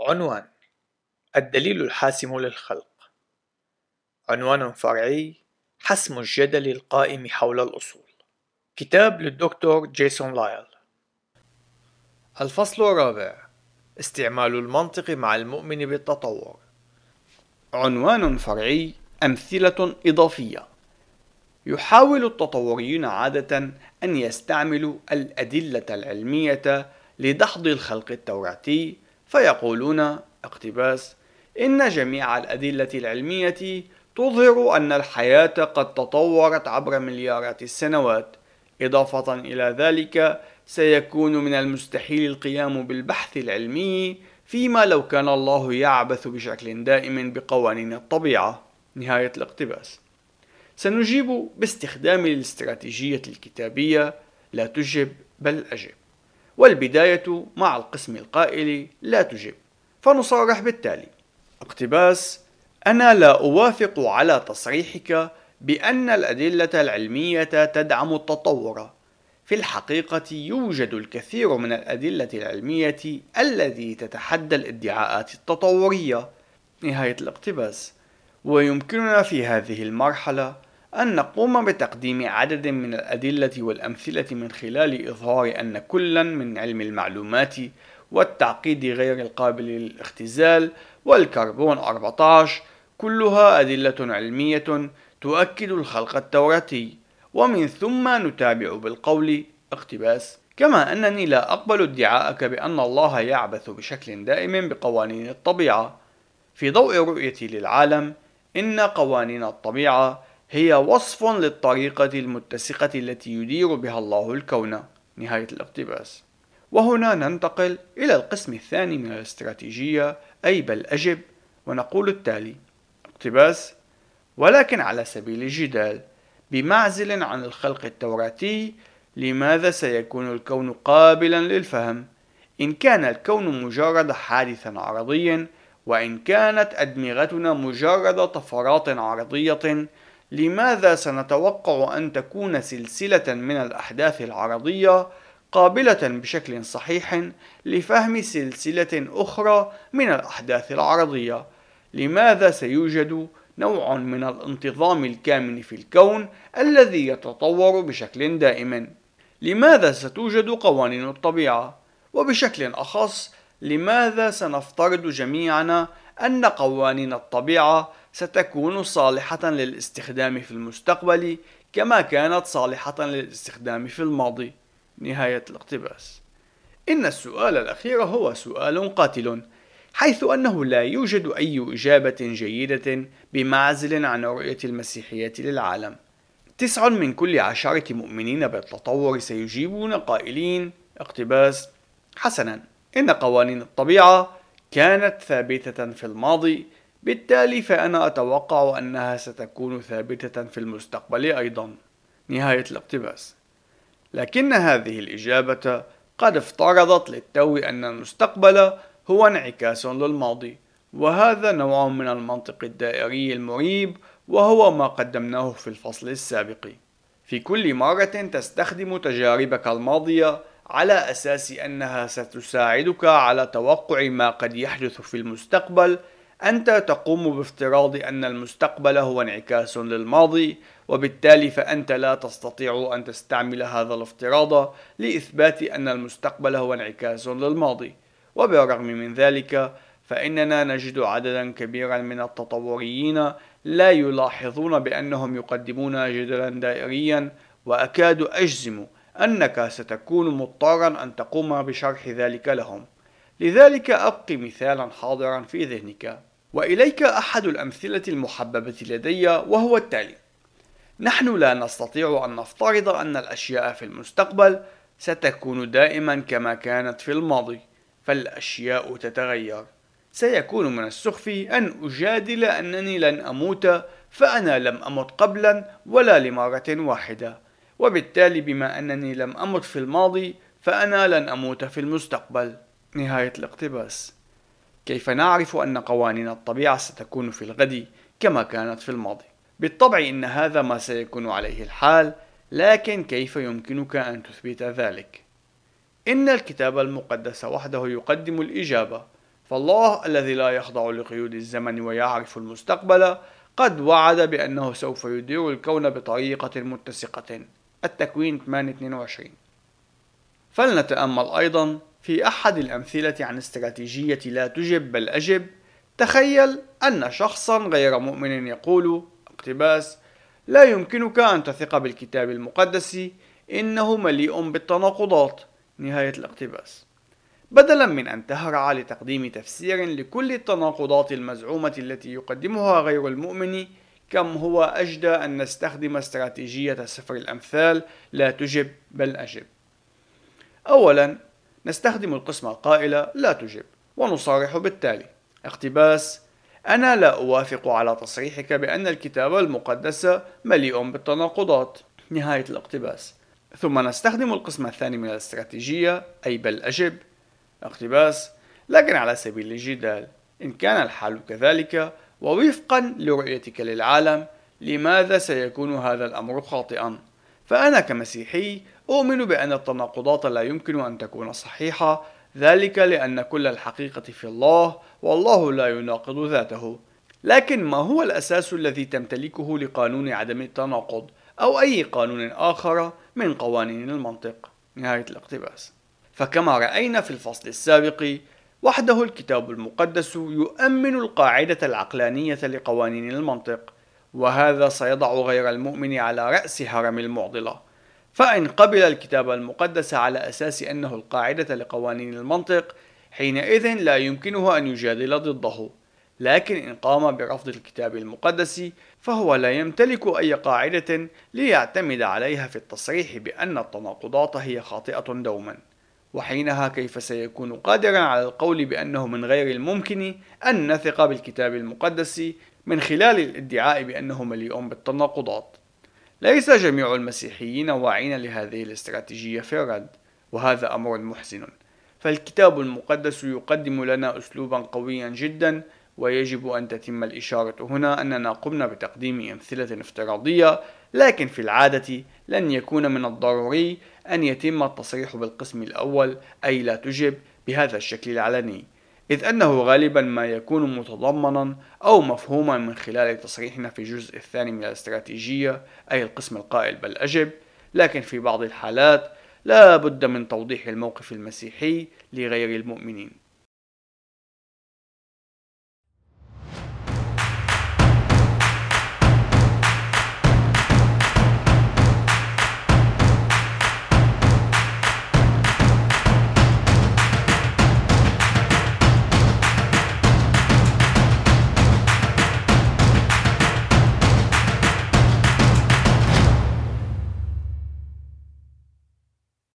عنوان الدليل الحاسم للخلق. عنوان فرعي حسم الجدل القائم حول الأصول. كتاب للدكتور جيسون لايل. الفصل الرابع استعمال المنطق مع المؤمن بالتطور. عنوان فرعي أمثلة إضافية. يحاول التطوريون عادة أن يستعملوا الأدلة العلمية لدحض الخلق التوراتي فيقولون اقتباس إن جميع الأدلة العلمية تظهر أن الحياة قد تطورت عبر مليارات السنوات. إضافة إلى ذلك سيكون من المستحيل القيام بالبحث العلمي فيما لو كان الله يعبث بشكل دائم بقوانين الطبيعة. نهاية الاقتباس. سنجيب باستخدام الاستراتيجية الكتابية. لا تجب بل أجب. والبداية مع القسم القائل لا تجب فنصرح بالتالي. اقتباس أنا لا أوافق على تصريحك بأن الأدلة العلمية تدعم التطور. في الحقيقة يوجد الكثير من الأدلة العلمية التي تتحدى الادعاءات التطورية. نهاية الاقتباس. ويمكننا في هذه المرحلة أن نقوم بتقديم عدد من الأدلة والأمثلة من خلال إظهار أن كلا من علم المعلومات والتعقيد غير القابل للاختزال والكربون 14 كلها أدلة علمية تؤكد الخلق التوراتي. ومن ثم نتابع بالقول اقتباس. كما أنني لا أقبل ادعاءك بأن الله يعبث بشكل دائم بقوانين الطبيعة. في ضوء رؤيتي للعالم إن قوانين الطبيعة هي وصف للطريقة المتسقة التي يدير بها الله الكون. نهاية الاقتباس. وهنا ننتقل إلى القسم الثاني من الاستراتيجية أي بل أجب ونقول التالي اقتباس. ولكن على سبيل الجدال بمعزل عن الخلق التوراتي لماذا سيكون الكون قابلا للفهم؟ إن كان الكون مجرد حادث عرضي وإن كانت أدمغتنا مجرد طفرات عرضية لماذا سنتوقع أن تكون سلسلة من الأحداث العرضية قابلة بشكل صحيح لفهم سلسلة أخرى من الأحداث العرضية؟ لماذا سيوجد نوع من الانتظام الكامن في الكون الذي يتطور بشكل دائم؟ لماذا ستوجد قوانين الطبيعة؟ وبشكل أخص لماذا سنفترض جميعنا أن قوانين الطبيعة ستكون صالحة للاستخدام في المستقبل كما كانت صالحة للاستخدام في الماضي. نهاية الاقتباس. إن السؤال الأخير هو سؤال قاتل حيث أنه لا يوجد أي إجابة جيدة بمعزل عن رؤية المسيحية للعالم. تسع من كل عشرة مؤمنين بالتطور سيجيبون قائلين اقتباس حسنا. إن قوانين الطبيعة كانت ثابتة في الماضي بالتالي فأنا أتوقع أنها ستكون ثابتة في المستقبل أيضا. نهاية الاقتباس. لكن هذه الإجابة قد افترضت للتو أن المستقبل هو انعكاس للماضي وهذا نوع من المنطق الدائري المريب وهو ما قدمناه في الفصل السابق. في كل مرة تستخدم تجاربك الماضية على أساس أنها ستساعدك على توقع ما قد يحدث في المستقبل أنت تقوم بافتراض أن المستقبل هو انعكاس للماضي وبالتالي فأنت لا تستطيع أن تستعمل هذا الافتراض لإثبات أن المستقبل هو انعكاس للماضي. وبالرغم من ذلك فإننا نجد عددا كبيرا من التطوريين لا يلاحظون بأنهم يقدمون جدلا دائريا وأكاد أجزم أنك ستكون مضطرا أن تقوم بشرح ذلك لهم. لذلك أبقي مثالا حاضرا في ذهنك. وإليك أحد الأمثلة المحببة لدي وهو التالي. نحن لا نستطيع أن نفترض أن الأشياء في المستقبل ستكون دائما كما كانت في الماضي فالأشياء تتغير. سيكون من السخف أن أجادل أنني لن أموت فأنا لم أمت قبلا ولا لمرة واحدة. وبالتالي بما أنني لم أمت في الماضي فأنا لن أموت في المستقبل نهاية الاقتباس كيف نعرف أن قوانين الطبيعة ستكون في الغد كما كانت في الماضي؟ بالطبع إن هذا ما سيكون عليه الحال لكن كيف يمكنك أن تثبت ذلك؟ إن الكتاب المقدس وحده يقدم الإجابة فالله الذي لا يخضع لقيود الزمن ويعرف المستقبل قد وعد بأنه سوف يدير الكون بطريقة متسقة التكوين 822 فلنتأمل أيضا في أحد الأمثلة عن استراتيجية لا تجب بل أجب. تخيل أن شخصا غير مؤمن يقول اقتباس لا يمكنك أن تثق بالكتاب المقدس إنه مليء بالتناقضات. نهاية الاقتباس. بدلا من أن تهرع لتقديم تفسير لكل التناقضات المزعومة التي يقدمها غير المؤمن كم هو أجدى أن نستخدم استراتيجية سفر الأمثال لا تجب بل أجب؟ أولا نستخدم القسمة القائلة لا تجب ونصارح بالتالي. اقتباس أنا لا أوافق على تصريحك بأن الكتاب المقدس مليء بالتناقضات. نهاية الاقتباس. ثم نستخدم القسم الثاني من الاستراتيجية أي بل أجب. اقتباس لكن على سبيل الجدال إن كان الحال كذلك ووفقا لرؤيتك للعالم لماذا سيكون هذا الأمر خاطئا؟ فأنا كمسيحي أؤمن بأن التناقضات لا يمكن أن تكون صحيحة ذلك لأن كل الحقيقة في الله والله لا يناقض ذاته. لكن ما هو الأساس الذي تمتلكه لقانون عدم التناقض أو أي قانون آخر من قوانين المنطق؟ نهاية الاقتباس. فكما رأينا في الفصل السابق وحده الكتاب المقدس يؤمن القاعدة العقلانية لقوانين المنطق وهذا سيضع غير المؤمن على رأس هرم المعضلة. فإن قبل الكتاب المقدس على أساس أنه القاعدة لقوانين المنطق حينئذ لا يمكنه أن يجادل ضده. لكن إن قام برفض الكتاب المقدس فهو لا يمتلك أي قاعدة ليعتمد عليها في التصريح بأن التناقضات هي خاطئة دوما. وحينها كيف سيكون قادرا على القول بأنه من غير الممكن أن نثق بالكتاب المقدس من خلال الادعاء بأنه مليء بالتناقضات. ليس جميع المسيحيين واعين لهذه الاستراتيجية في الرد وهذا أمر محزن. فالكتاب المقدس يقدم لنا أسلوبا قويا جدا ويجب أن تتم الإشارة هنا أننا قمنا بتقديم أمثلة افتراضية لكن في العادة لن يكون من الضروري أن يتم التصريح بالقسم الأول أي لا تجب بهذا الشكل العلني. إذ أنه غالبا ما يكون متضمنا أو مفهوما من خلال تصريحنا في الجزء الثاني من الاستراتيجية أي القسم القائل بل أجب. لكن في بعض الحالات لا بد من توضيح الموقف المسيحي لغير المؤمنين.